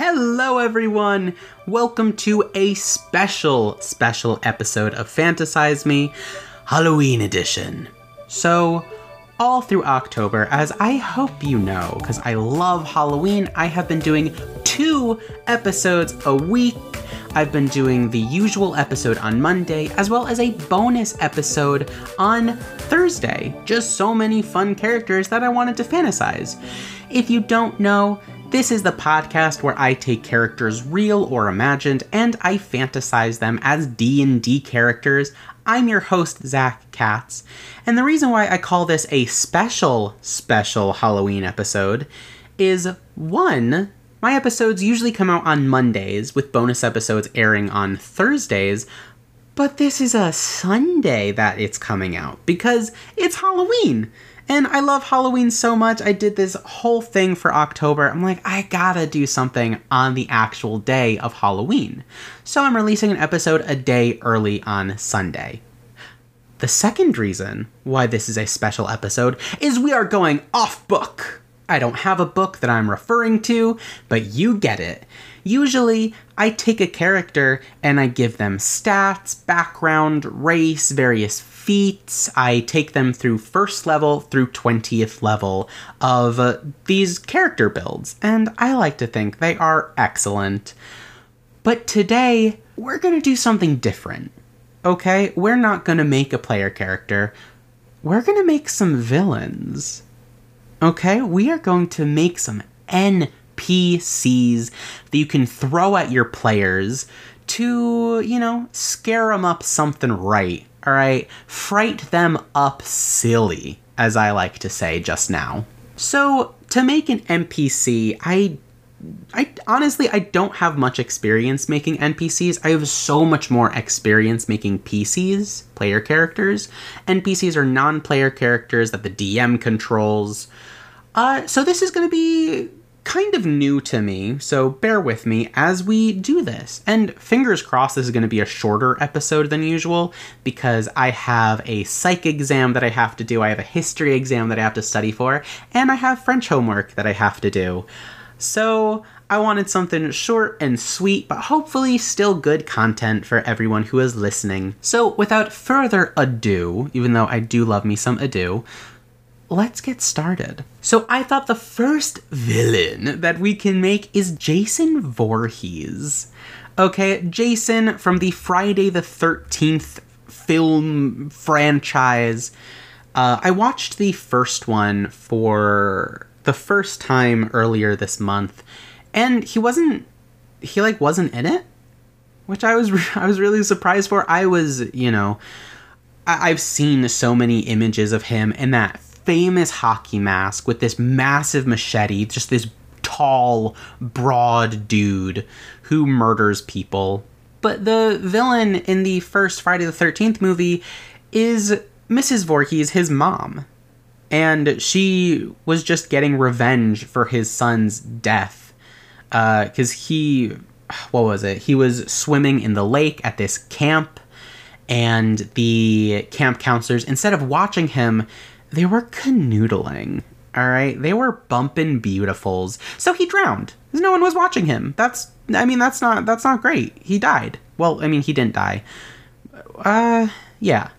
Hello, everyone! Welcome to a special, special episode of Fantasize Me Halloween Edition. So, all through October, as I hope you know, because I love Halloween, I have been doing two episodes a week. I've been doing the usual episode on Monday, as well as a bonus episode on Thursday. Just so many fun characters that I wanted to fantasize. If you don't know, this is the podcast where I take characters real or imagined and I fantasize them as D&D characters. I'm your host Zach Katz, and the reason why I call this a special special Halloween episode is one my episodes usually come out on Mondays with bonus episodes airing on Thursdays, but this is a Sunday that it's coming out because it's Halloween. And I love Halloween so much. I did this whole thing for October. I'm like, I gotta do something on the actual day of Halloween. So I'm releasing an episode a day early on Sunday. The second reason why this is a special episode is we are going off book. I don't have a book that I'm referring to, but you get it. Usually, I take a character and I give them stats, background, race, various feats. I take them through first level through 20th level of uh, these character builds, and I like to think they are excellent. But today, we're gonna do something different. Okay? We're not gonna make a player character, we're gonna make some villains. Okay? We are going to make some NPCs that you can throw at your players to, you know, scare them up something right. All right? Fright them up silly, as I like to say just now. So, to make an NPC, I I honestly I don't have much experience making NPCs. I have so much more experience making PCs, player characters. NPCs are non-player characters that the DM controls. Uh, so this is going to be kind of new to me, so bear with me as we do this. And fingers crossed, this is going to be a shorter episode than usual because I have a psych exam that I have to do, I have a history exam that I have to study for, and I have French homework that I have to do. So I wanted something short and sweet, but hopefully still good content for everyone who is listening. So without further ado, even though I do love me some ado, let's get started. So I thought the first villain that we can make is Jason Voorhees. Okay, Jason from the Friday the 13th film franchise. Uh, I watched the first one for the first time earlier this month, and he wasn't. He like wasn't in it, which I was I was really surprised for. I was you know, I, I've seen so many images of him in that famous hockey mask with this massive machete, just this tall, broad dude who murders people. But the villain in the first Friday the 13th movie is Mrs. Voorhees, his mom. And she was just getting revenge for his son's death. Because uh, he, what was it? He was swimming in the lake at this camp, and the camp counselors, instead of watching him, they were canoodling. All right, they were bumping beautifuls. So he drowned. No one was watching him. That's I mean that's not that's not great. He died. Well, I mean he didn't die. Uh yeah.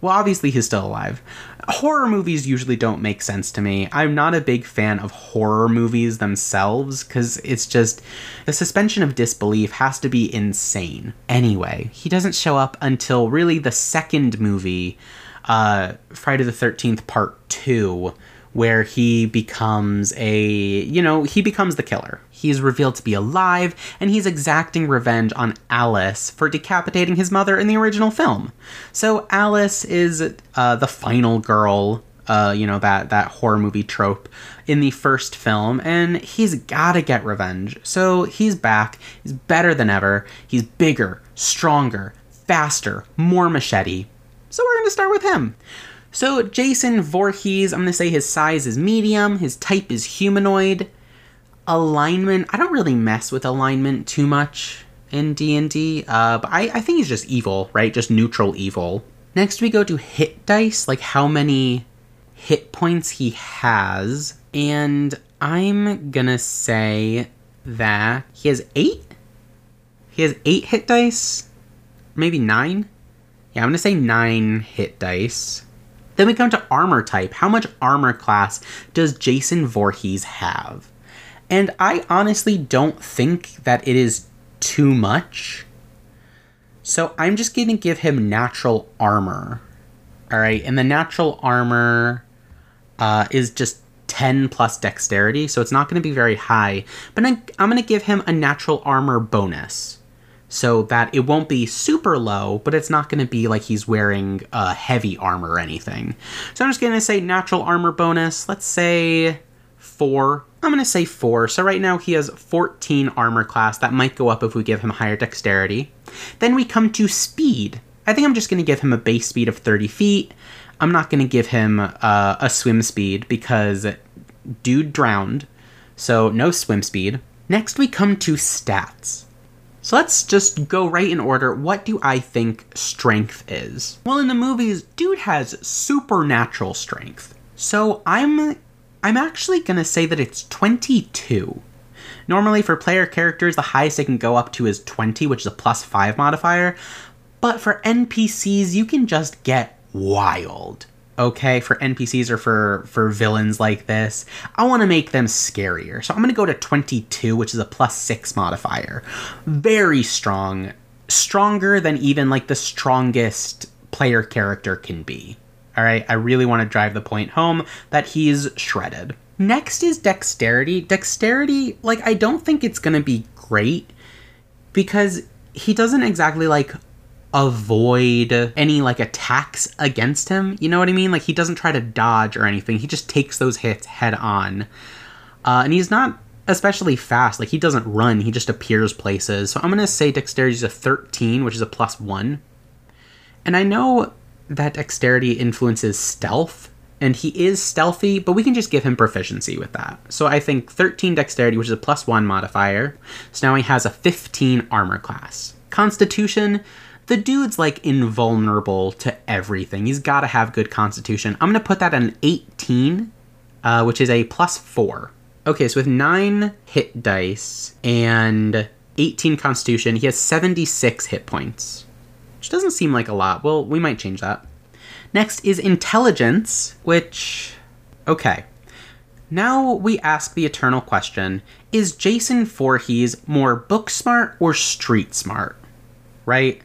Well, obviously he's still alive. Horror movies usually don't make sense to me. I'm not a big fan of horror movies themselves cuz it's just the suspension of disbelief has to be insane. Anyway, he doesn't show up until really the second movie uh, Friday the 13th Part 2, where he becomes a, you know, he becomes the killer. He's revealed to be alive, and he's exacting revenge on Alice for decapitating his mother in the original film. So Alice is uh, the final girl uh, you know that that horror movie trope in the first film, and he's got to get revenge. So he's back. He's better than ever. He's bigger, stronger, faster, more machete. So we're going to start with him. So Jason Voorhees, I'm going to say his size is medium, his type is humanoid. Alignment, I don't really mess with alignment too much in D&D, uh, but I, I think he's just evil, right? Just neutral evil. Next we go to hit dice, like how many hit points he has, and I'm gonna say that he has eight. He has eight hit dice, maybe nine. Yeah, I'm gonna say nine hit dice. Then we come to armor type. How much armor class does Jason Voorhees have? And I honestly don't think that it is too much. So I'm just going to give him natural armor. All right, and the natural armor uh, is just 10 plus dexterity, so it's not going to be very high. But I'm, I'm going to give him a natural armor bonus so that it won't be super low, but it's not going to be like he's wearing uh, heavy armor or anything. So I'm just going to say natural armor bonus. Let's say four. I'm going to say four. So right now he has 14 armor class. That might go up if we give him higher dexterity. Then we come to speed. I think I'm just going to give him a base speed of 30 feet. I'm not going to give him uh, a swim speed because dude drowned. So no swim speed. Next we come to stats. So let's just go right in order. What do I think strength is? Well, in the movies, dude has supernatural strength. So I'm I'm actually going to say that it's 22. Normally for player characters, the highest they can go up to is 20, which is a plus 5 modifier. But for NPCs, you can just get wild. Okay, for NPCs or for for villains like this, I want to make them scarier. So I'm going to go to 22, which is a plus 6 modifier. Very strong, stronger than even like the strongest player character can be. All right, I really want to drive the point home that he's shredded. Next is dexterity. Dexterity, like I don't think it's going to be great because he doesn't exactly like avoid any like attacks against him. You know what I mean? Like he doesn't try to dodge or anything. He just takes those hits head on. Uh, and he's not especially fast. Like he doesn't run. He just appears places. So I'm gonna say dexterity is a 13, which is a plus one. And I know that dexterity influences stealth, and he is stealthy, but we can just give him proficiency with that. So I think 13 dexterity, which is a plus one modifier. So now he has a 15 armor class. Constitution, the dude's like invulnerable to everything. He's got to have good constitution. I'm going to put that at an 18, uh, which is a plus four. Okay, so with nine hit dice and 18 constitution, he has 76 hit points, which doesn't seem like a lot. Well, we might change that. Next is intelligence, which. Okay. Now we ask the eternal question Is Jason Voorhees more book smart or street smart? Right?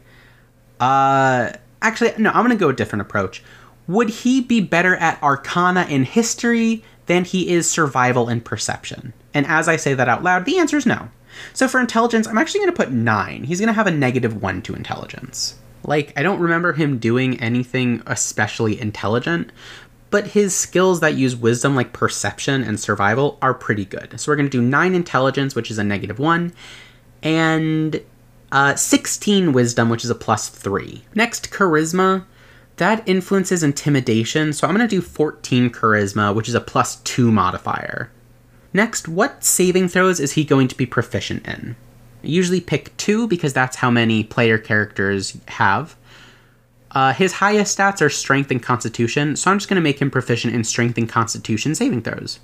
Uh, actually, no, I'm going to go a different approach. Would he be better at arcana in history than he is survival and perception? And as I say that out loud, the answer is no. So for intelligence, I'm actually going to put 9. He's going to have a negative 1 to intelligence. Like, I don't remember him doing anything especially intelligent, but his skills that use wisdom, like perception and survival, are pretty good. So we're going to do 9 intelligence, which is a negative 1, and uh, 16 wisdom, which is a plus 3. Next, charisma. That influences intimidation, so I'm going to do 14 charisma, which is a plus 2 modifier. Next, what saving throws is he going to be proficient in? I usually pick 2 because that's how many player characters have. Uh, his highest stats are strength and constitution, so I'm just going to make him proficient in strength and constitution saving throws.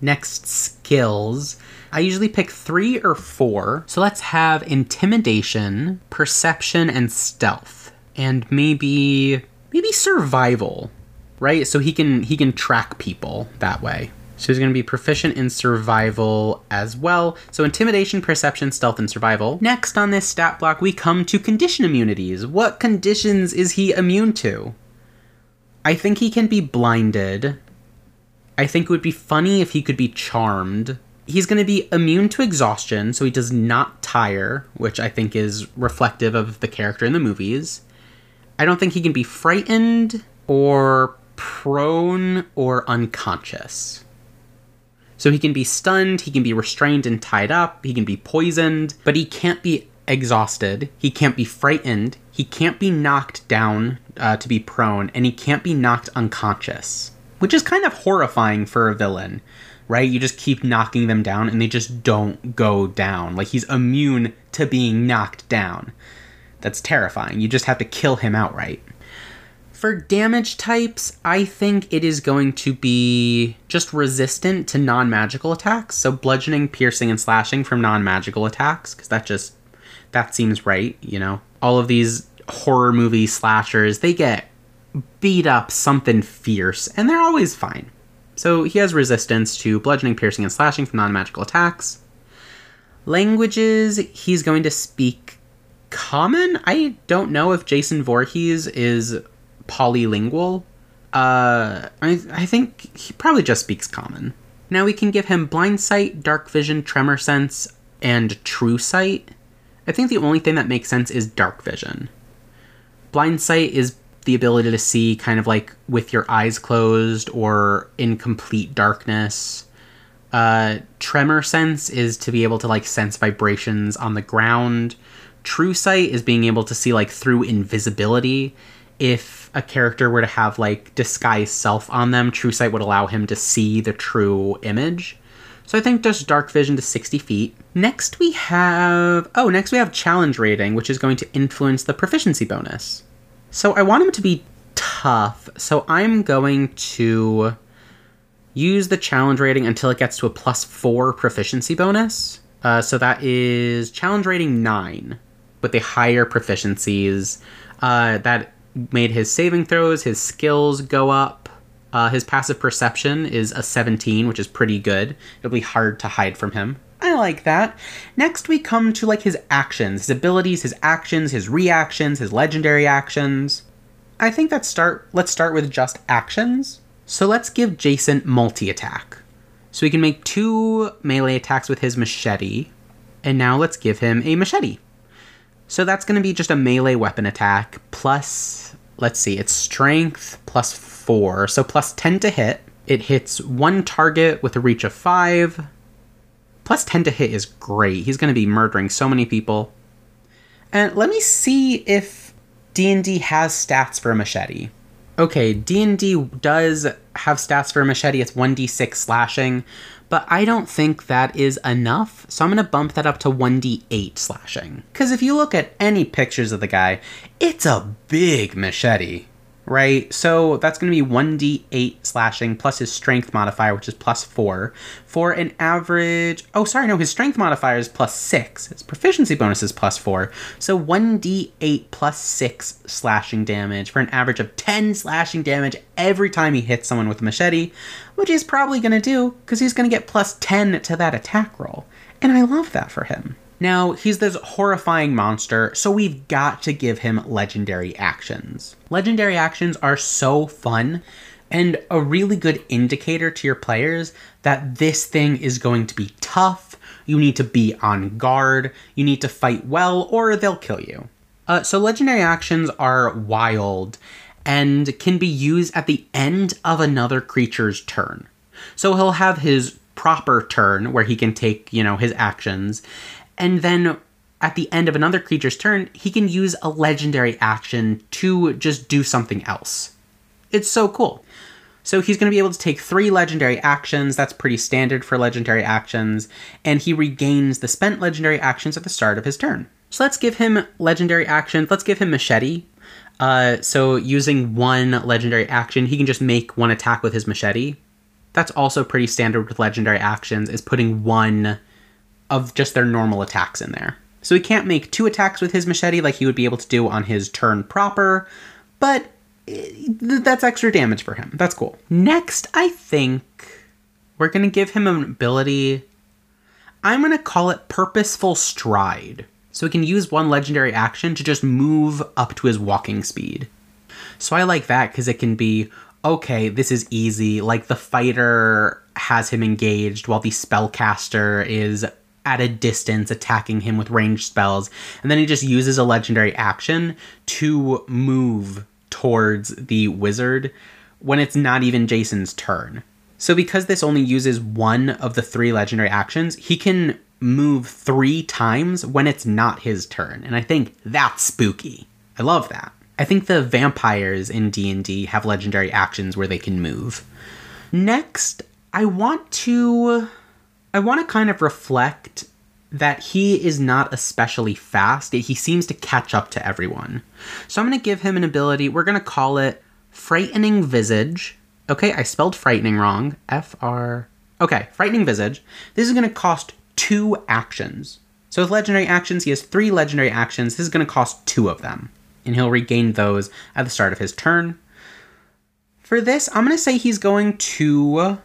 Next, skills. I usually pick three or four. So let's have intimidation, perception, and stealth. And maybe maybe survival. Right? So he can he can track people that way. So he's going to be proficient in survival as well. So intimidation, perception, stealth, and survival. Next on this stat block, we come to condition immunities. What conditions is he immune to? I think he can be blinded. I think it would be funny if he could be charmed. He's going to be immune to exhaustion, so he does not tire, which I think is reflective of the character in the movies. I don't think he can be frightened or prone or unconscious. So he can be stunned, he can be restrained and tied up, he can be poisoned, but he can't be exhausted, he can't be frightened, he can't be knocked down uh, to be prone, and he can't be knocked unconscious which is kind of horrifying for a villain, right? You just keep knocking them down and they just don't go down. Like he's immune to being knocked down. That's terrifying. You just have to kill him outright. For damage types, I think it is going to be just resistant to non magical attacks. So bludgeoning, piercing, and slashing from non magical attacks, because that just, that seems right, you know? All of these horror movie slashers, they get beat up something fierce, and they're always fine. So he has resistance to bludgeoning, piercing, and slashing from non magical attacks. Languages, he's going to speak common. I don't know if Jason Voorhees is polylingual. Uh, I, I think he probably just speaks common. Now we can give him blind sight, dark vision, tremor sense, and true sight. I think the only thing that makes sense is dark vision. Blind sight is the ability to see kind of like with your eyes closed or in complete darkness. Uh, tremor sense is to be able to like sense vibrations on the ground. True sight is being able to see like through invisibility. If a character were to have like disguise self on them, true sight would allow him to see the true image. So I think just dark vision to 60 feet. Next we have oh, next we have challenge rating, which is going to influence the proficiency bonus. So I want him to be tough. So I'm going to use the challenge rating until it gets to a plus four proficiency bonus. Uh, so that is challenge rating nine with the higher proficiencies. Uh, that made his saving throws, his skills go up. Uh, his passive perception is a 17, which is pretty good. It'll be hard to hide from him. I like that. Next, we come to like his actions, his abilities, his actions, his reactions, his legendary actions. I think that start. Let's start with just actions. So let's give Jason multi attack. So he can make two melee attacks with his machete. And now let's give him a machete. So that's going to be just a melee weapon attack plus, let's see, it's strength plus four. So plus 10 to hit. It hits one target with a reach of five. Plus 10 to hit is great. He's going to be murdering so many people. And let me see if D&D has stats for a machete. Okay, D&D does have stats for a machete. It's 1d6 slashing, but I don't think that is enough. So I'm going to bump that up to 1d8 slashing. Cuz if you look at any pictures of the guy, it's a big machete right? So that's going to be 1d8 slashing plus his strength modifier, which is plus 4, for an average. Oh, sorry, no, his strength modifier is plus 6. His proficiency bonus is plus 4. So 1d8 plus 6 slashing damage for an average of 10 slashing damage every time he hits someone with a machete, which he's probably going to do because he's going to get plus 10 to that attack roll. And I love that for him. Now, he's this horrifying monster, so we've got to give him legendary actions. Legendary actions are so fun and a really good indicator to your players that this thing is going to be tough. You need to be on guard, you need to fight well, or they'll kill you. Uh, so, legendary actions are wild and can be used at the end of another creature's turn. So, he'll have his proper turn where he can take, you know, his actions, and then at the end of another creature's turn, he can use a legendary action to just do something else. It's so cool. So he's going to be able to take three legendary actions. That's pretty standard for legendary actions. And he regains the spent legendary actions at the start of his turn. So let's give him legendary actions. Let's give him Machete. Uh, so using one legendary action, he can just make one attack with his machete. That's also pretty standard with legendary actions, is putting one of just their normal attacks in there. So he can't make two attacks with his machete like he would be able to do on his turn proper, but eh, that's extra damage for him. That's cool. Next, I think we're going to give him an ability. I'm going to call it Purposeful Stride. So he can use one legendary action to just move up to his walking speed. So I like that because it can be okay, this is easy. Like the fighter has him engaged while the spellcaster is at a distance attacking him with ranged spells, and then he just uses a legendary action to move towards the wizard when it's not even Jason's turn. So, because this only uses one of the three legendary actions, he can move three times when it's not his turn, and I think that's spooky. I love that. I think the vampires in D&D have legendary actions where they can move. Next, I want to I want to kind of reflect that he is not especially fast. He seems to catch up to everyone. So I'm going to give him an ability. We're going to call it Frightening Visage. Okay, I spelled frightening wrong. F R. Okay, Frightening Visage. This is going to cost two actions. So with legendary actions, he has three legendary actions. This is going to cost two of them. And he'll regain those at the start of his turn. For this, I'm going to say he's going to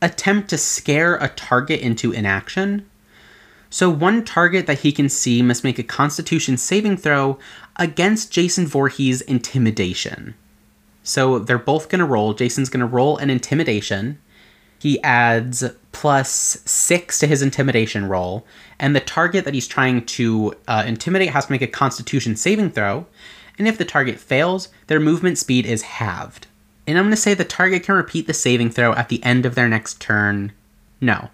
attempt to scare a target into inaction. So one target that he can see must make a constitution saving throw against Jason Voorhees' intimidation. So they're both going to roll. Jason's going to roll an intimidation. He adds plus six to his intimidation roll, and the target that he's trying to uh, intimidate has to make a constitution saving throw. And if the target fails, their movement speed is halved. And I'm going to say the target can repeat the saving throw at the end of their next turn. No.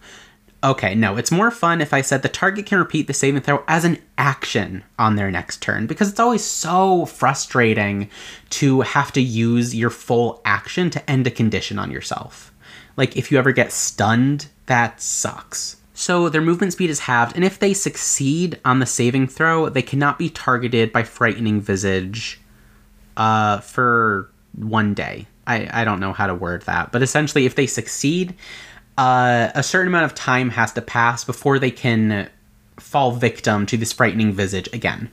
Okay, no, it's more fun if I said the target can repeat the saving throw as an action on their next turn because it's always so frustrating to have to use your full action to end a condition on yourself. Like if you ever get stunned, that sucks. So their movement speed is halved, and if they succeed on the saving throw, they cannot be targeted by Frightening Visage uh, for one day. I, I don't know how to word that, but essentially, if they succeed, uh, a certain amount of time has to pass before they can fall victim to this Frightening Visage again.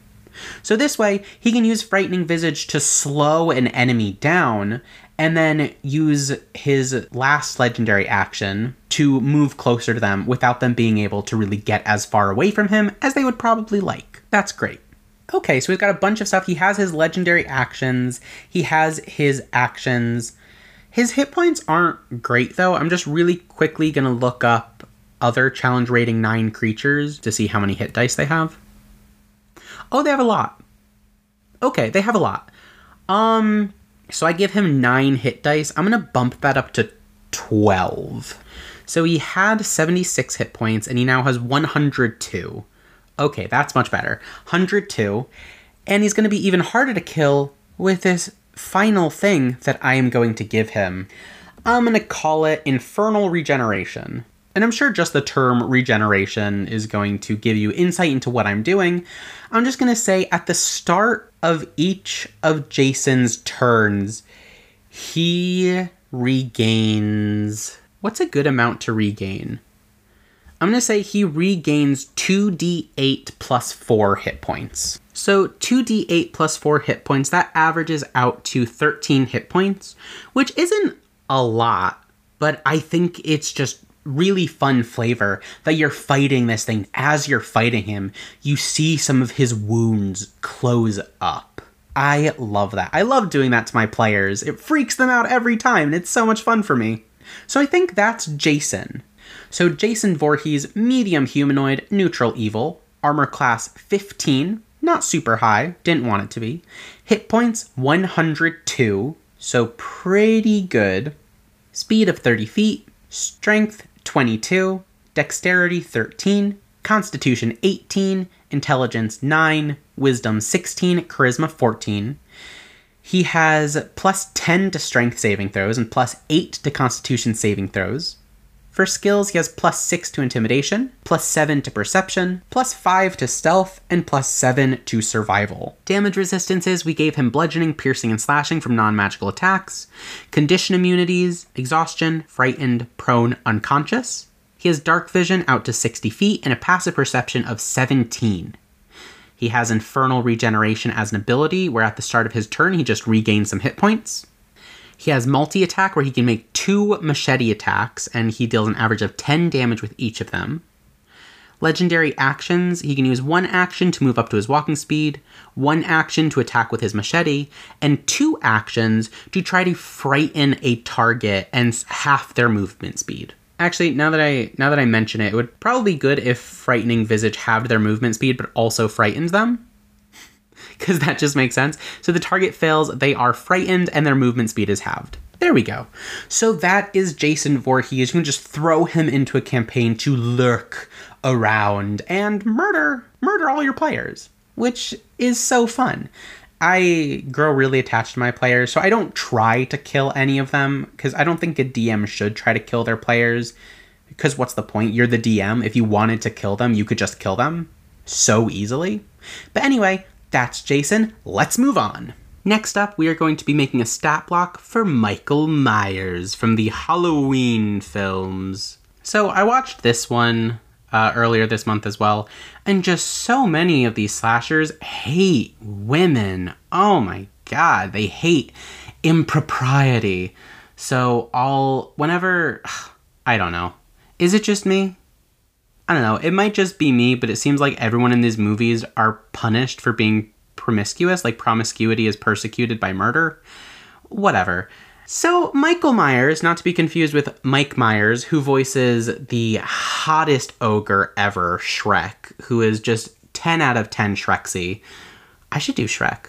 So this way, he can use Frightening Visage to slow an enemy down and then use his last legendary action to move closer to them without them being able to really get as far away from him as they would probably like. That's great. Okay, so we've got a bunch of stuff. He has his legendary actions, he has his actions. His hit points aren't great though. I'm just really quickly going to look up other challenge rating 9 creatures to see how many hit dice they have. Oh, they have a lot. Okay, they have a lot. Um, so I give him 9 hit dice. I'm going to bump that up to 12. So he had 76 hit points and he now has 102. Okay, that's much better. 102. And he's going to be even harder to kill with this final thing that I am going to give him. I'm going to call it Infernal Regeneration. And I'm sure just the term regeneration is going to give you insight into what I'm doing. I'm just going to say at the start of each of Jason's turns, he regains. What's a good amount to regain? I'm going to say he regains 2d8 plus 4 hit points. So 2d8 plus 4 hit points, that averages out to 13 hit points, which isn't a lot, but I think it's just really fun flavor that you're fighting this thing. As you're fighting him, you see some of his wounds close up. I love that. I love doing that to my players. It freaks them out every time, and it's so much fun for me. So I think that's Jason. So Jason Voorhees, medium humanoid, neutral evil, armor class 15, not super high, didn't want it to be. Hit points 102, so pretty good. Speed of 30 feet, strength 22, dexterity 13, constitution 18, intelligence 9, wisdom 16, charisma 14. He has plus 10 to strength saving throws and plus 8 to constitution saving throws. For skills, he has plus 6 to intimidation, plus 7 to perception, plus 5 to stealth, and plus 7 to survival. Damage resistances, we gave him bludgeoning, piercing, and slashing from non magical attacks, condition immunities, exhaustion, frightened, prone, unconscious. He has dark vision out to 60 feet and a passive perception of 17. He has infernal regeneration as an ability, where at the start of his turn he just regains some hit points. He has multi attack where he can make two machete attacks and he deals an average of 10 damage with each of them. Legendary actions he can use one action to move up to his walking speed, one action to attack with his machete, and two actions to try to frighten a target and half their movement speed. Actually, now that I now that I mention it, it would probably be good if frightening visage halved their movement speed but also frightens them because that just makes sense. So the target fails, they are frightened, and their movement speed is halved. There we go. So that is Jason Voorhees. You can just throw him into a campaign to lurk around and murder, murder all your players, which is so fun. I grow really attached to my players, so I don't try to kill any of them because I don't think a DM should try to kill their players. Because what's the point? You're the DM. If you wanted to kill them, you could just kill them so easily. But anyway, that's Jason. Let's move on. Next up, we are going to be making a stat block for Michael Myers from the Halloween films. So I watched this one uh, earlier this month as well, and just so many of these slashers hate women. Oh my god, they hate impropriety. So I'll, whenever, I don't know. Is it just me? I don't know. It might just be me, but it seems like everyone in these movies are punished for being promiscuous, like promiscuity is persecuted by murder. Whatever. So, Michael Myers, not to be confused with Mike Myers, who voices the hottest ogre ever, Shrek, who is just 10 out of 10 Shreksy. I should do Shrek.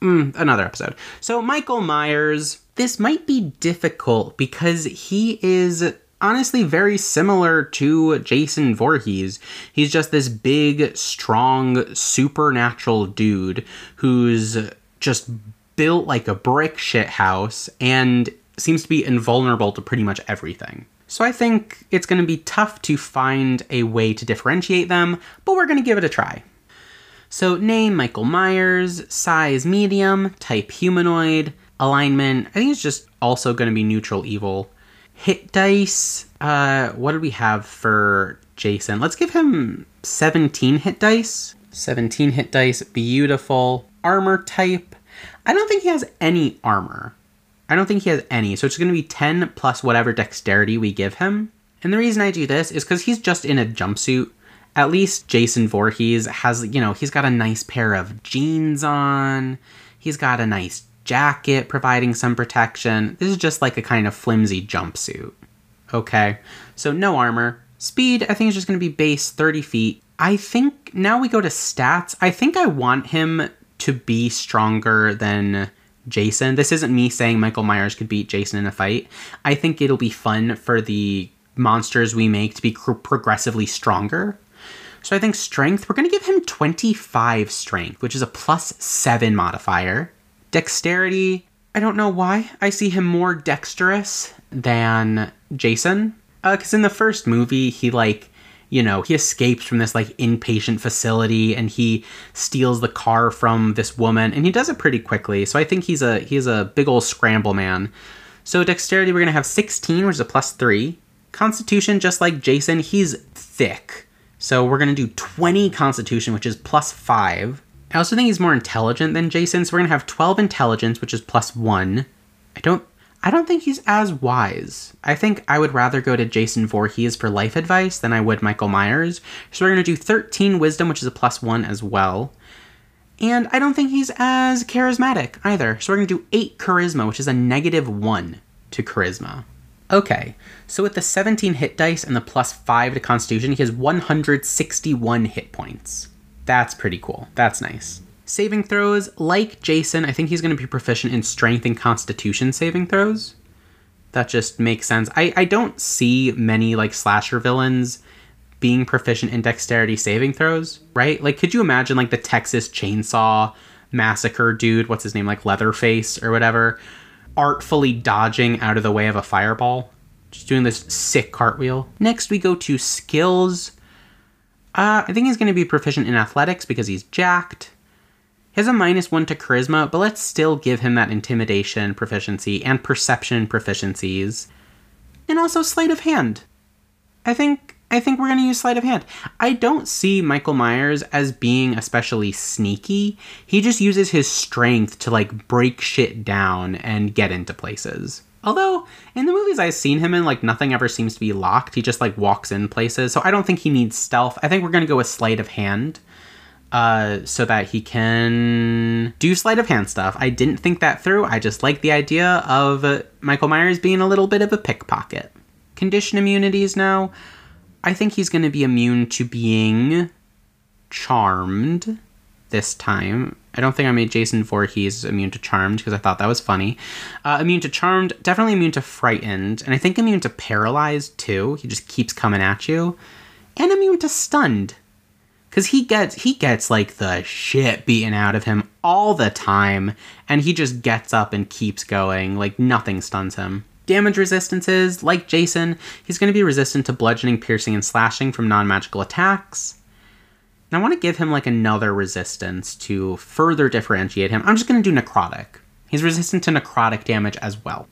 Mm, another episode. So, Michael Myers, this might be difficult because he is honestly very similar to Jason Voorhees. He's just this big, strong, supernatural dude who's just built like a brick shit house and seems to be invulnerable to pretty much everything. So I think it's going to be tough to find a way to differentiate them, but we're going to give it a try. So name Michael Myers, size medium, type humanoid, alignment, I think it's just also going to be neutral evil hit dice. Uh, what do we have for Jason? Let's give him 17 hit dice. 17 hit dice, beautiful. Armor type. I don't think he has any armor. I don't think he has any, so it's going to be 10 plus whatever dexterity we give him. And the reason I do this is because he's just in a jumpsuit. At least Jason Voorhees has, you know, he's got a nice pair of jeans on. He's got a nice jacket providing some protection. This is just like a kind of flimsy jumpsuit. Okay, so no armor. Speed, I think, is just going to be base 30 feet. I think now we go to stats. I think I want him to be stronger than Jason. This isn't me saying Michael Myers could beat Jason in a fight. I think it'll be fun for the monsters we make to be progressively stronger. So I think strength, we're going to give him 25 strength, which is a plus 7 modifier. Dexterity, I don't know why. I see him more dexterous than Jason. Because uh, in the first movie, he, like, you know, he escapes from this, like, inpatient facility and he steals the car from this woman and he does it pretty quickly. So I think he's a he's a big old scramble man. So dexterity, we're going to have 16, which is a plus 3. Constitution, just like Jason, he's thick. So we're going to do 20 constitution, which is plus 5. I also think he's more intelligent than Jason, so we're gonna have 12 intelligence, which is plus one. I don't I don't think he's as wise. I think I would rather go to Jason Voorhees for life advice than I would Michael Myers. So we're gonna do 13 wisdom, which is a plus one as well. And I don't think he's as charismatic either. So we're gonna do 8 charisma, which is a negative one to charisma. Okay, so with the 17 hit dice and the plus 5 to constitution, he has 161 hit points. That's pretty cool. That's nice. Saving throws, like Jason, I think he's going to be proficient in strength and constitution saving throws. That just makes sense. I, I don't see many like slasher villains being proficient in dexterity saving throws, right? Like, could you imagine like the Texas Chainsaw Massacre dude, what's his name, like Leatherface or whatever, artfully dodging out of the way of a fireball? Just doing this sick cartwheel. Next, we go to skills. Uh, I think he's going to be proficient in athletics because he's jacked. He has a minus one to charisma, but let's still give him that intimidation proficiency and perception proficiencies. And also sleight of hand. I think I think we're going to use sleight of hand. I don't see Michael Myers as being especially sneaky. He just uses his strength to like break shit down and get into places. Although in the movies I've seen him in, like nothing ever seems to be locked. He just like walks in places. So I don't think he needs stealth. I think we're gonna go with sleight of hand. Uh, so that he can do sleight of hand stuff. I didn't think that through. I just like the idea of Michael Myers being a little bit of a pickpocket. Condition immunities now. I think he's going to be immune to being charmed this time. I don't think I made Jason Voorhees immune to Charmed because I thought that was funny. Uh, immune to Charmed, definitely immune to Frightened, and I think immune to Paralyzed too. He just keeps coming at you, and immune to Stunned because he gets he gets like the shit beaten out of him all the time, and he just gets up and keeps going. Like nothing stuns him. Damage resistances, like Jason, he's going to be resistant to bludgeoning, piercing, and slashing from non magical attacks. And I want to give him like another resistance to further differentiate him. I'm just going to do necrotic. He's resistant to necrotic damage as well.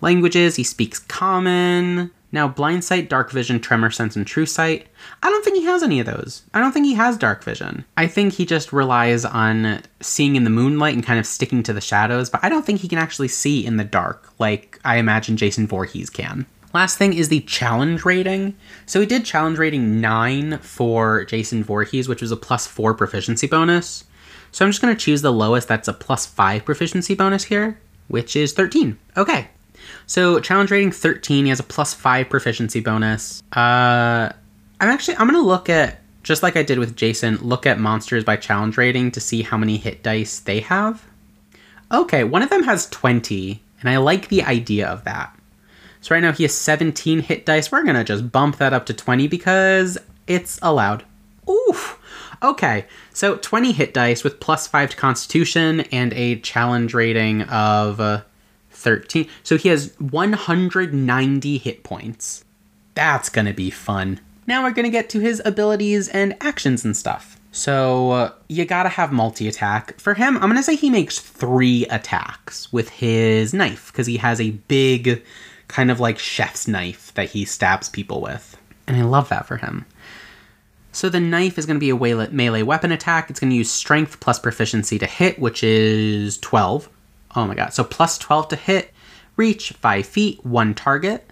Languages, he speaks common. Now, blind sight, dark vision, tremor sense, and true sight. I don't think he has any of those. I don't think he has dark vision. I think he just relies on seeing in the moonlight and kind of sticking to the shadows, but I don't think he can actually see in the dark like I imagine Jason Voorhees can. Last thing is the challenge rating. So we did challenge rating 9 for Jason Voorhees, which was a plus 4 proficiency bonus. So I'm just going to choose the lowest that's a plus 5 proficiency bonus here, which is 13. Okay. So challenge rating 13, he has a plus 5 proficiency bonus. Uh I'm actually I'm going to look at just like I did with Jason, look at monsters by challenge rating to see how many hit dice they have. Okay, one of them has 20, and I like the idea of that. So right now he has 17 hit dice. We're going to just bump that up to 20 because it's allowed. Oof. Okay, so 20 hit dice with plus 5 to constitution and a challenge rating of uh, 13. So he has 190 hit points. That's to be fun. Now we're to get to his abilities and actions and stuff. So uh, you gotta have multi attack. For him, I'm gonna say he makes three attacks with his knife because he has a big kind of like chef's knife that he stabs people with. And I love that for him. So the knife is going to be a melee weapon attack. It's going to use strength plus proficiency to hit, which is 12. Oh my god. So plus 12 to hit, reach 5 feet, one target.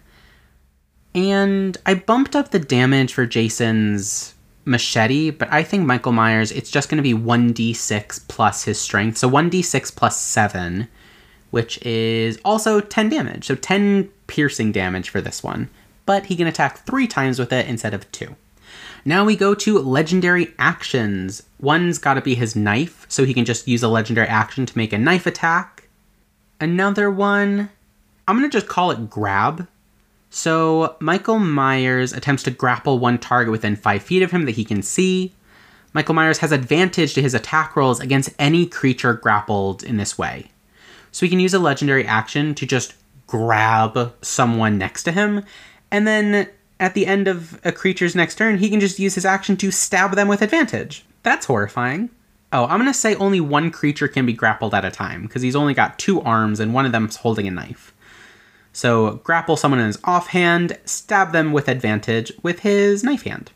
And I bumped up the damage for Jason's machete, but I think Michael Myers, it's just going to be 1d6 plus his strength. So 1d6 plus 7, which is also 10 damage. So 10 piercing damage for this one, but he can attack three times with it instead of two. Now we go to legendary actions. One's got to be his knife, so he can just use a legendary action to make a knife attack. Another one, I'm to just call it grab. So Michael Myers attempts to grapple one target within five feet of him that he can see. Michael Myers has advantage to his attack rolls against any creature grappled in this way. So he can use a legendary action to just grab someone next to him, and then at the end of a creature's next turn, he can just use his action to stab them with advantage. That's horrifying. Oh, I'm gonna say only one creature can be grappled at a time, because he's only got two arms and one of them's holding a knife. So grapple someone in his offhand, stab them with advantage with his knife hand.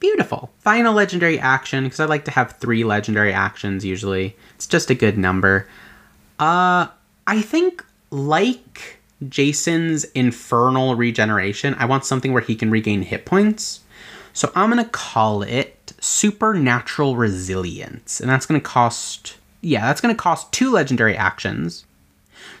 Beautiful. Final legendary action, because I like to have three legendary actions usually. It's just a good number. Uh, I think like Jason's infernal regeneration, I want something where he can regain hit points. So I'm going to call it supernatural resilience. And that's going to cost, yeah, that's going to cost two legendary actions.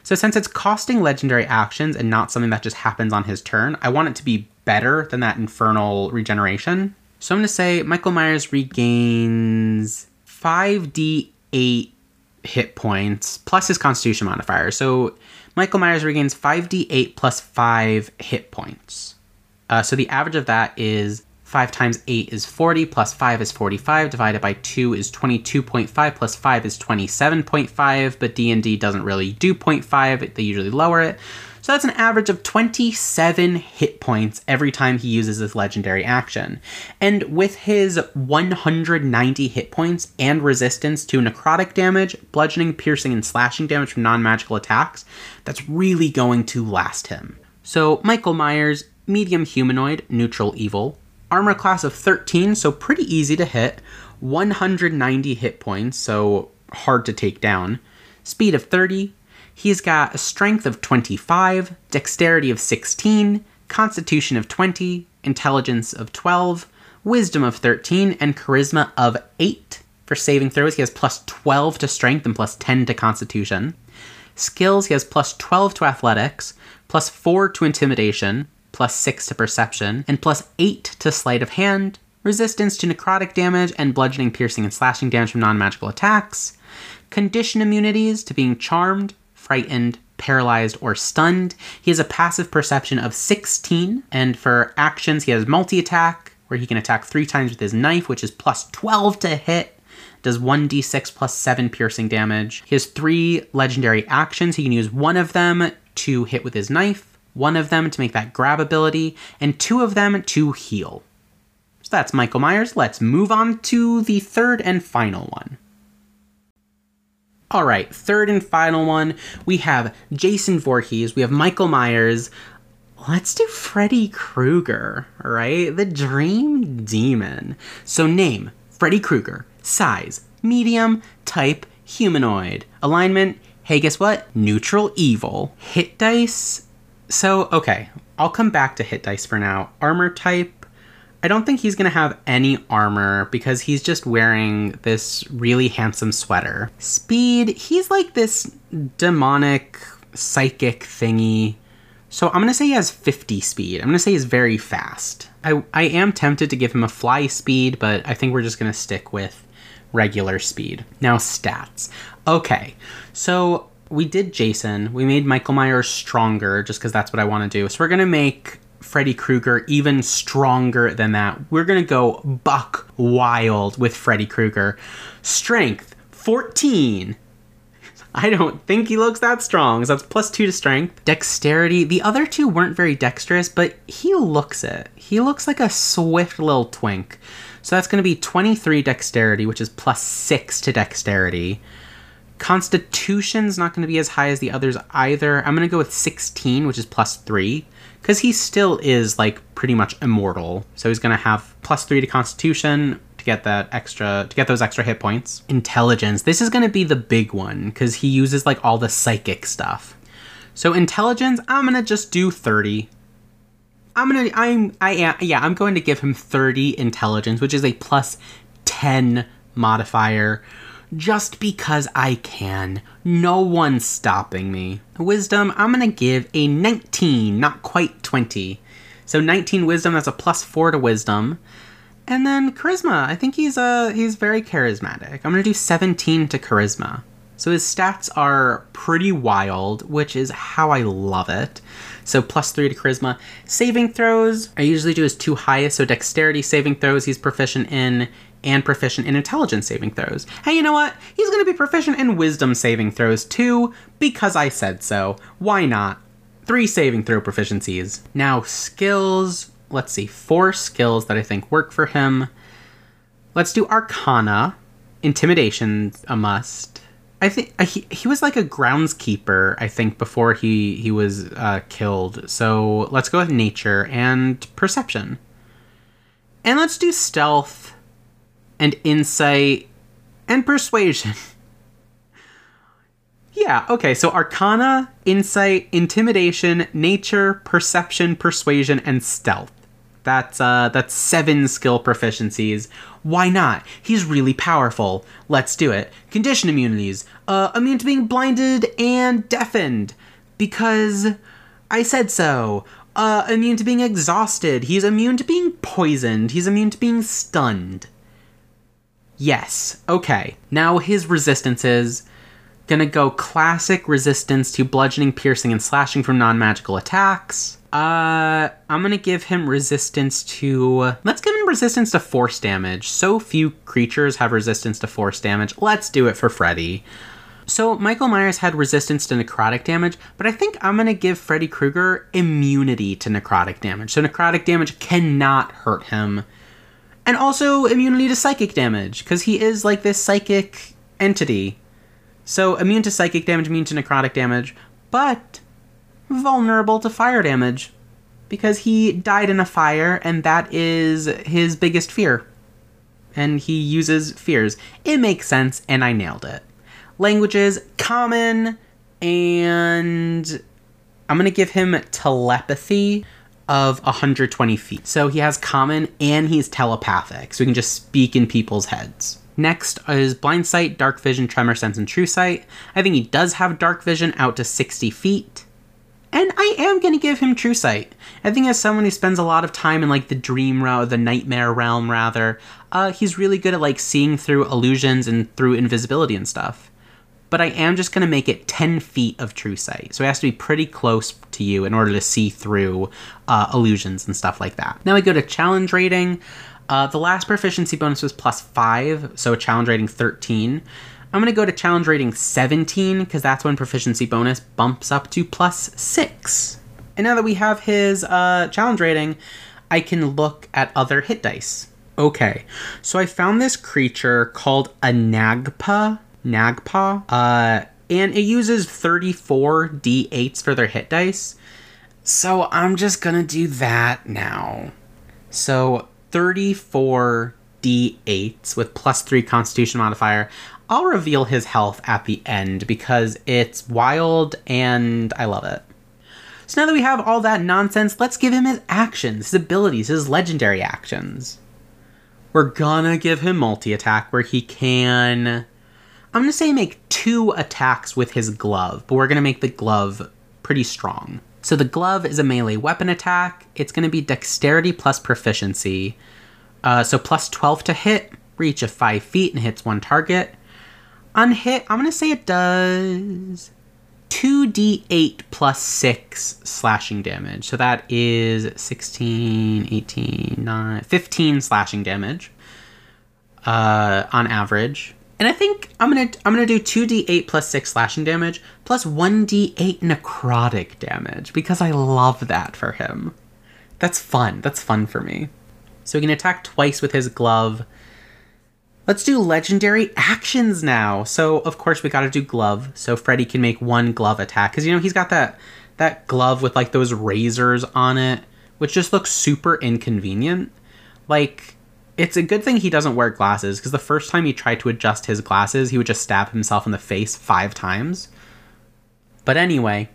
So since it's costing legendary actions and not something that just happens on his turn, I want it to be better than that infernal regeneration. So I'm going to say Michael Myers regains 5d8 hit points plus his constitution modifier. So Michael Myers regains 5d8 plus 5 hit points. Uh, so the average of that is 5 times 8 is 40, plus 5 is 45, divided by 2 is 22.5, plus 5 is 27.5, but D&D doesn't really do 0.5, they usually lower it. So that's an average of 27 hit points every time he uses his legendary action. And with his 190 hit points and resistance to necrotic damage, bludgeoning, piercing, and slashing damage from non magical attacks, that's really going to last him. So, Michael Myers, medium humanoid, neutral evil, armor class of 13, so pretty easy to hit, 190 hit points, so hard to take down, speed of 30, He's got a strength of 25, dexterity of 16, constitution of 20, intelligence of 12, wisdom of 13, and charisma of 8. For saving throws, he has plus 12 to strength and plus 10 to constitution. Skills, he has plus 12 to athletics, plus 4 to intimidation, plus 6 to perception, and plus 8 to sleight of hand, resistance to necrotic damage, and bludgeoning, piercing, and slashing damage from non magical attacks. Condition immunities to being charmed, frightened, paralyzed, or stunned. He has a passive perception of 16, and for actions, he has multi attack, where he can attack three times with his knife, which is plus 12 to hit. Does 1d6 plus 7 piercing damage. He has three legendary actions. He can use one of them to hit with his knife, one of them to make that grab ability, and two of them to heal. So that's Michael Myers. Let's move on to the third and final one. All right, third and final one. We have Jason Voorhees. We have Michael Myers. Let's do Freddy Krueger, right? The Dream Demon. So, name Freddy Krueger. Size medium. Type humanoid. Alignment hey, guess what? Neutral evil. Hit dice. So, okay, I'll come back to hit dice for now. Armor type. I don't think he's going to have any armor because he's just wearing this really handsome sweater. Speed, he's like this demonic psychic thingy. So I'm going to say he has 50 speed. I'm going to say he's very fast. I, I am tempted to give him a fly speed, but I think we're just going to stick with regular speed. Now, stats. Okay, so we did Jason. We made Michael Myers stronger just because that's what I want to do. So we're going to make Freddy Krueger even stronger than that. We're going to go buck wild with Freddy Krueger. Strength 14. I don't think he looks that strong. So that's plus two to strength. Dexterity. The other two weren't very dexterous, but he looks it. He looks like a swift little twink. So that's going to be 23 dexterity, which is plus 6 to dexterity. Constitution's not going to be as high as the others either. I'm going to go with 16, which is plus 3, because he still is, like, pretty much immortal. So he's going to have plus 3 to Constitution to get that extra, to get those extra hit points. Intelligence. This is going to be the big one, because he uses, like, all the psychic stuff. So intelligence, I'm to just do 30. I'm gonna I'm I am yeah I'm going to give him 30 intelligence, which is a plus 10 modifier, just because I can. No one's stopping me. Wisdom, I'm gonna give a 19, not quite 20. So 19 wisdom, that's a plus four to wisdom. And then charisma, I think he's uh he's very charismatic. I'm gonna do 17 to charisma. So his stats are pretty wild, which is how I love it. So plus three to charisma. Saving throws, I usually do his two highest, so dexterity saving throws he's proficient in, and proficient in intelligence saving throws. Hey, you know what? He's gonna be proficient in wisdom saving throws too, because I said so. Why not? Three saving throw proficiencies. Now, skills. Let's see, four skills that I think work for him. Let's do Arcana. Intimidation, a must. I think uh, he, he was like a groundskeeper, I think, before he, he was uh, killed. So let's go with nature and perception. And let's do stealth and insight and persuasion. yeah, okay, so arcana, insight, intimidation, nature, perception, persuasion, and stealth. That's uh that's seven skill proficiencies. Why not? He's really powerful. Let's do it. Condition immunities. Uh immune to being blinded and deafened. Because I said so. Uh immune to being exhausted. He's immune to being poisoned. He's immune to being stunned. Yes. Okay. Now his resistances gonna go classic resistance to bludgeoning, piercing, and slashing from non-magical attacks. Uh, I'm gonna give him resistance to. Let's give him resistance to force damage. So few creatures have resistance to force damage. Let's do it for Freddy. So Michael Myers had resistance to necrotic damage, but I think I'm gonna give Freddy Krueger immunity to necrotic damage. So necrotic damage cannot hurt him. And also immunity to psychic damage, because he is like this psychic entity. So immune to psychic damage, immune to necrotic damage, but vulnerable to fire damage because he died in a fire and that is his biggest fear. And he uses fears. It makes sense and I nailed it. Languages common and I'm going to give him telepathy of 120 feet. So he has common and he's telepathic. So he can just speak in people's heads. Next is blind sight, dark vision, tremor sense, and true sight. I think he does have dark vision out to 60 feet. And I am to give him True Sight. I think as someone who spends a lot of time in like the dream realm, the nightmare realm rather, uh, he's really good at like seeing through illusions and through invisibility and stuff. But I am just going to make it 10 feet of True Sight. So it has to be pretty close to you in order to see through uh, illusions and stuff like that. Now we go to challenge rating. Uh, the last proficiency bonus was plus 5, so a challenge rating 13. I'm going to go to challenge rating 17 because that's when proficiency bonus bumps up to plus 6. And now that we have his uh, challenge rating, I can look at other hit dice. Okay, so I found this creature called a Nagpa. Nagpa. Uh, and it uses 34 d8s for their hit dice. So I'm just gonna do that now. So 34 d8s with plus 3 constitution modifier. I'll reveal his health at the end because it's wild and I love it. So now that we have all that nonsense, let's give him his actions, his abilities, his legendary actions. We're gonna give him multi attack where he can. I'm gonna say make two attacks with his glove, but we're gonna make the glove pretty strong. So the glove is a melee weapon attack. It's gonna be dexterity plus proficiency. Uh, so plus 12 to hit, reach of 5 feet, and hits one target. On hit, I'm gonna say it does 2d8 plus 6 slashing damage. So that is 16, 18, 9, 15 slashing damage uh, on average. And I think I'm gonna I'm gonna do 2d8 plus 6 slashing damage plus 1d8 necrotic damage because I love that for him. That's fun. That's fun for me. So he can attack twice with his glove Let's do legendary actions now. So of course we got to do glove. So Freddy can make one glove attack because you know he's got that that glove with like those razors on it, which just looks super inconvenient. Like it's a good thing he doesn't wear glasses because the first time he tried to adjust his glasses, he would just stab himself in the face five times. But anyway,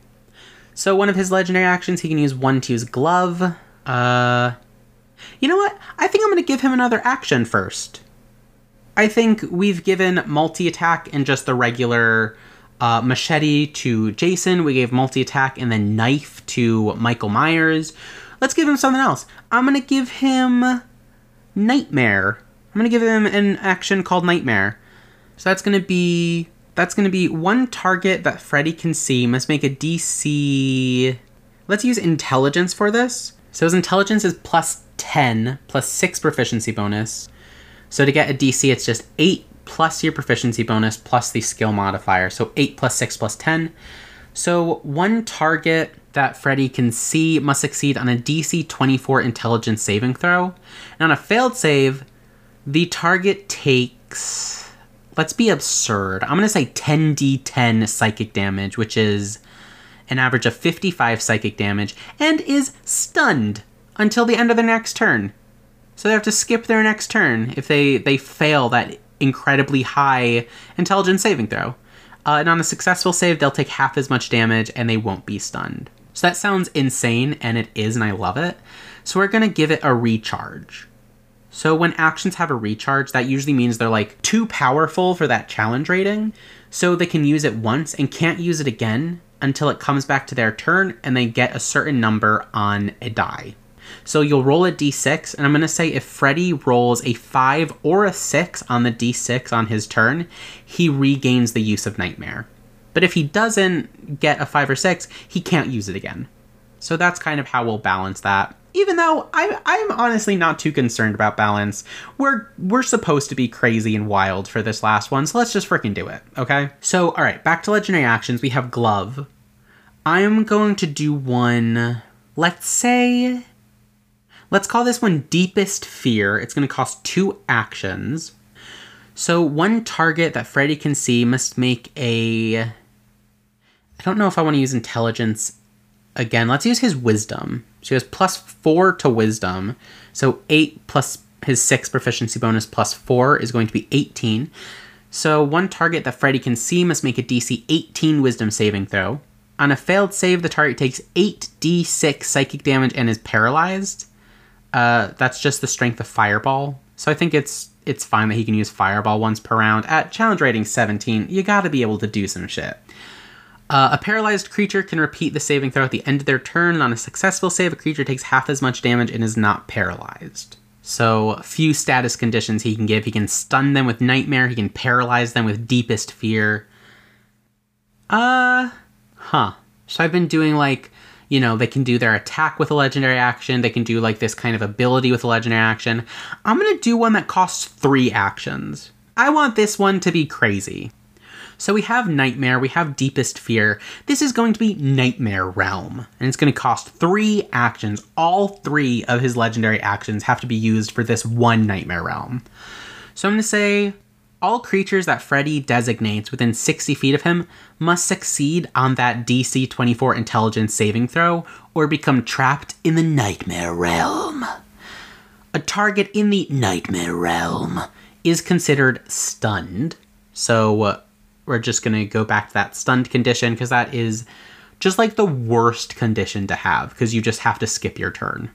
so one of his legendary actions, he can use one to use glove. Uh, you know what? I think I'm gonna give him another action first. I think we've given multi attack and just the regular uh, machete to Jason. We gave multi attack and then knife to Michael Myers. Let's give him something else. I'm gonna give him Nightmare. I'm gonna give him an action called Nightmare. So that's gonna be that's gonna be one target that Freddy can see must make a DC. Let's use intelligence for this. So his intelligence is plus 10 plus 6 proficiency bonus. So to get a DC, it's just 8 plus your proficiency bonus plus the skill modifier. So 8 plus 6 plus 10. So one target that Freddy can see must succeed on a DC 24 intelligence saving throw. And on a failed save, the target takes. Let's be absurd. I'm going to say 10d10 psychic damage, which is an average of 55 psychic damage, and is stunned until the end of the next turn. So they have to skip their next turn if they, they fail that incredibly high intelligence saving throw. Uh, and on a successful save, they'll take half as much damage and they won't be stunned. So that sounds insane, and it is, and I love it. So we're to give it a recharge. So when actions have a recharge, that usually means they're like too powerful for that challenge rating. So they can use it once and can't use it again until it comes back to their turn and they get a certain number on a die. So you'll roll a d6, and I'm going to say if Freddy rolls a 5 or a 6 on the d6 on his turn, he regains the use of Nightmare. But if he doesn't get a 5 or 6, he can't use it again. So that's kind of how we'll balance that. Even though I, I'm honestly not too concerned about balance. We're we're supposed to be crazy and wild for this last one, so let's just freaking do it, okay? So, alright, back to legendary actions. We have Glove. I'm going to do one, let's say Let's call this one Deepest Fear. It's going to cost two actions. So one target that Freddy can see must make a. I don't know if I want to use intelligence again. Let's use his wisdom. So he has plus four to wisdom. So eight plus his six proficiency bonus plus four is going to be 18. So one target that Freddy can see must make a DC 18 wisdom saving throw. On a failed save, the target takes 8d6 psychic damage and is paralyzed. Uh, that's just the strength of Fireball. So I think it's it's fine that he can use Fireball once per round. At challenge rating 17, you gotta be able to do some shit. Uh, a paralyzed creature can repeat the saving throw at the end of their turn, and on a successful save, a creature takes half as much damage and is not paralyzed. So, few status conditions he can give. He can stun them with Nightmare, he can paralyze them with Deepest Fear. Uh, huh. So, I've been doing like you know, they can do their attack with a legendary action. They can do like this kind of ability with a legendary action. I'm going to do one that costs three actions. I want this one to be crazy. So we have Nightmare, we have Deepest Fear. This is going to be Nightmare Realm, and it's going to cost three actions. All three of his legendary actions have to be used for this one Nightmare Realm. So I'm going to say all creatures that Freddy designates within 60 feet of him must succeed on that DC 24 intelligence saving throw or become trapped in the Nightmare Realm. A target in the Nightmare Realm is considered stunned. So uh, we're just going to go back to that stunned condition because that is just like the worst condition to have because you just have to skip your turn.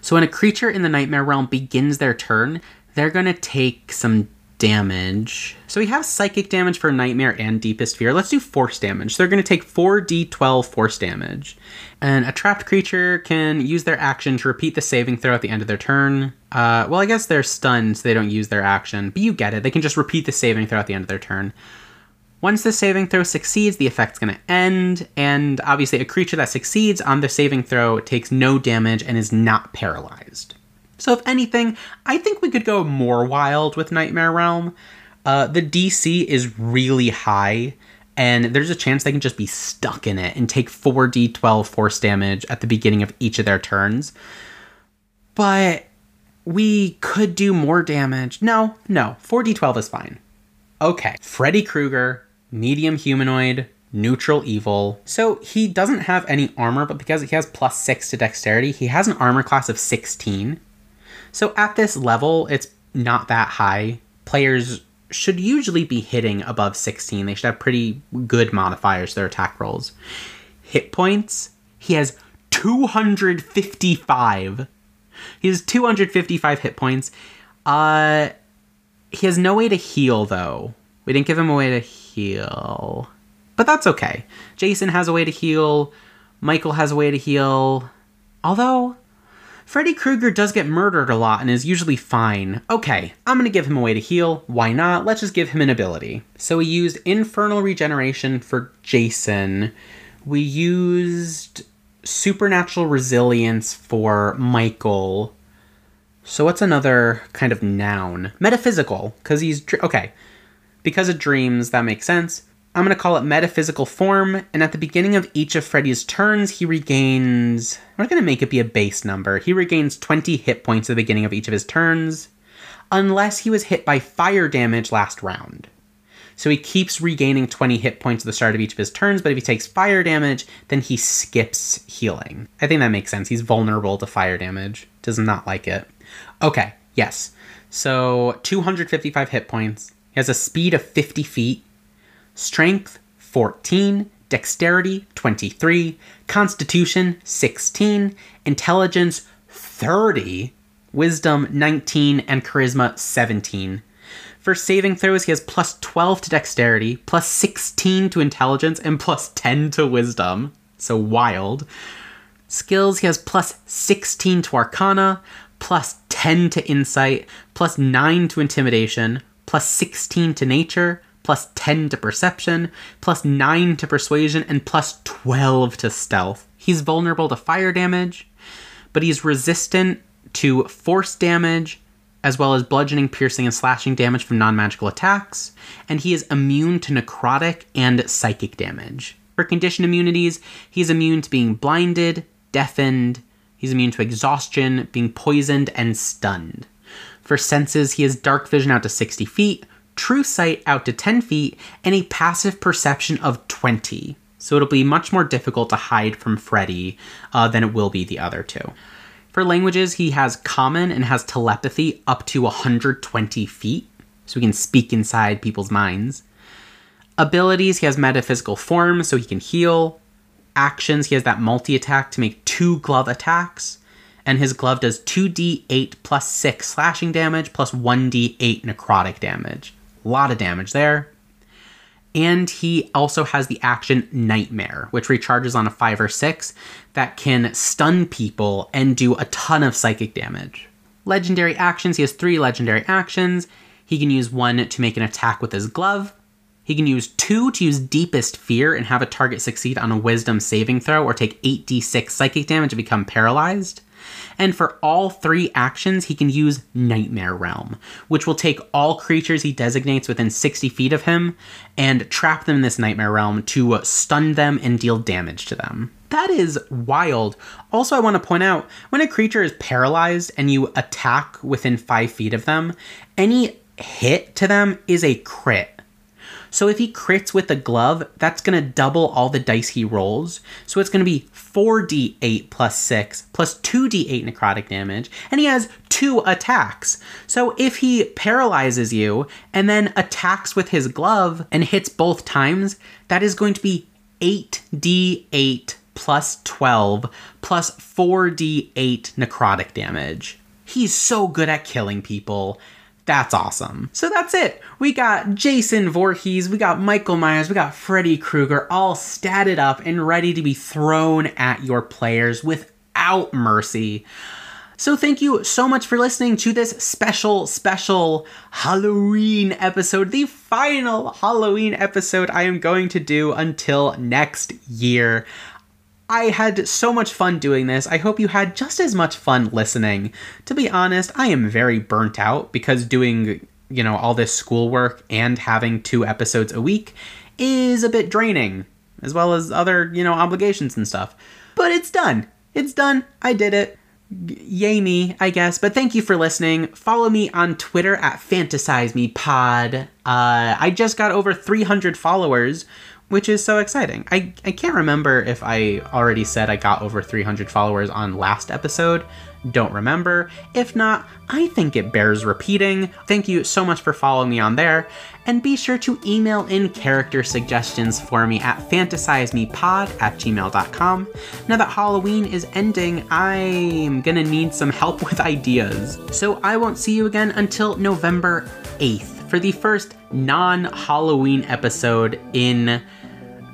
So when a creature in the Nightmare Realm begins their turn, they're going to take some damage. So we have psychic damage for Nightmare and Deepest Fear. Let's do force damage. So they're going to take 4d12 force damage. And a trapped creature can use their action to repeat the saving throw at the end of their turn. Uh, well, I guess they're stunned, so they don't use their action, but you get it. They can just repeat the saving throw at the end of their turn. Once the saving throw succeeds, the effect's going to end, and obviously, a creature that succeeds on the saving throw takes no damage and is not paralyzed. So, if anything, I think we could go more wild with Nightmare Realm. Uh, the DC is really high, and there's a chance they can just be stuck in it and take 4d12 force damage at the beginning of each of their turns. But we could do more damage. No, no, 4d12 is fine. Okay, Freddy Krueger, medium humanoid, neutral evil. So he doesn't have any armor, but because he has plus 6 to dexterity, he has an armor class of 16. So at this level, it's not that high. Players should usually be hitting above 16. They should have pretty good modifiers to their attack rolls. Hit points, he has 255. He has 255 hit points. Uh he has no way to heal though. We didn't give him a way to heal. But that's okay. Jason has a way to heal. Michael has a way to heal. Although Freddy Krueger does get murdered a lot and is usually fine. Okay, I'm gonna give him a way to heal. Why not? Let's just give him an ability. So we used Infernal Regeneration for Jason. We used Supernatural Resilience for Michael. So what's another kind of noun? Metaphysical, because he's. Okay, because of dreams, that makes sense. I'm going to call it metaphysical form, and at the beginning of each of Freddy's turns, he regains. We're going to make it be a base number. He regains 20 hit points at the beginning of each of his turns, unless he was hit by fire damage last round. So he keeps regaining 20 hit points at the start of each of his turns, but if he takes fire damage, then he skips healing. I think that makes sense. He's vulnerable to fire damage, does not like it. Okay, yes. So 255 hit points. He has a speed of 50 feet Strength 14, Dexterity 23, Constitution 16, Intelligence 30, Wisdom 19, and Charisma 17. For saving throws, he has plus 12 to Dexterity, plus 16 to Intelligence, and plus 10 to Wisdom. So wild. Skills, he has plus 16 to Arcana, plus 10 to Insight, plus 9 to Intimidation, plus 16 to Nature, plus 10 to perception, plus 9 to persuasion, and plus 12 to stealth. He's vulnerable to fire damage, but he's resistant to force damage, as well as bludgeoning, piercing, and slashing damage from non magical attacks, and he is immune to necrotic and psychic damage. For condition immunities, he's immune to being blinded, deafened, he's immune to exhaustion, being poisoned, and stunned. For senses, he has dark vision out to 60 feet, true sight out to 10 feet, and a passive perception of 20. So it'll be much more difficult to hide from Freddy uh, than it will be the other two. For languages, he has common and has telepathy up to 120 feet, so he can speak inside people's minds. Abilities, he has metaphysical form, so he can heal. Actions, he has that multi attack to make two glove attacks. And his glove does 2d8 plus 6 slashing damage plus 1d8 necrotic damage. A lot of damage there. And he also has the action Nightmare, which recharges on a 5 or 6 that can stun people and do a ton of psychic damage. Legendary actions he has three legendary actions. He can use one to make an attack with his glove. He can use two to use Deepest Fear and have a target succeed on a Wisdom saving throw or take 8d6 psychic damage and become paralyzed. And for all three actions, he can use Nightmare Realm, which will take all creatures he designates within 60 feet of him and trap them in this Nightmare Realm to stun them and deal damage to them. That is wild. Also, I want to point out when a creature is paralyzed and you attack within 5 feet of them, any hit to them is a crit. So if he crits with the glove, that's going to double all the dice he rolls. So it's going to be 4d8 plus 6 plus 2d8 necrotic damage, and he has two attacks. So if he paralyzes you and then attacks with his glove and hits both times, that is going to be 8d8 plus 12 plus 4d8 necrotic damage. He's so good at killing people. That's awesome. So that's it. We got Jason Voorhees, we got Michael Myers, we got Freddy Krueger all statted up and ready to be thrown at your players without mercy. So thank you so much for listening to this special, special Halloween episode, the final Halloween episode I am going to do until next year. I had so much fun doing this. I hope you had just as much fun listening. To be honest, I am very burnt out because doing, you know, all this schoolwork and having two episodes a week is a bit draining, as well as other, you know, obligations and stuff. But it's done. It's done. I did it. Yay me, I guess. But thank you for listening. Follow me on Twitter at Fantasize Me Pod. Uh, I just got over 300 followers, which is so exciting. I, I can't remember if I already said I got over 300 followers on last episode. Don't remember. If not, I think it bears repeating. Thank you so much for following me on there. And be sure to email in character suggestions for me at fantasizemepod at gmail.com. Now that Halloween is ending, I'm gonna need some help with ideas. So I won't see you again until November 8th for the first non Halloween episode in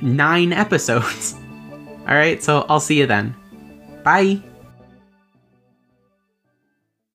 nine episodes. All right, so I'll see you then. Bye.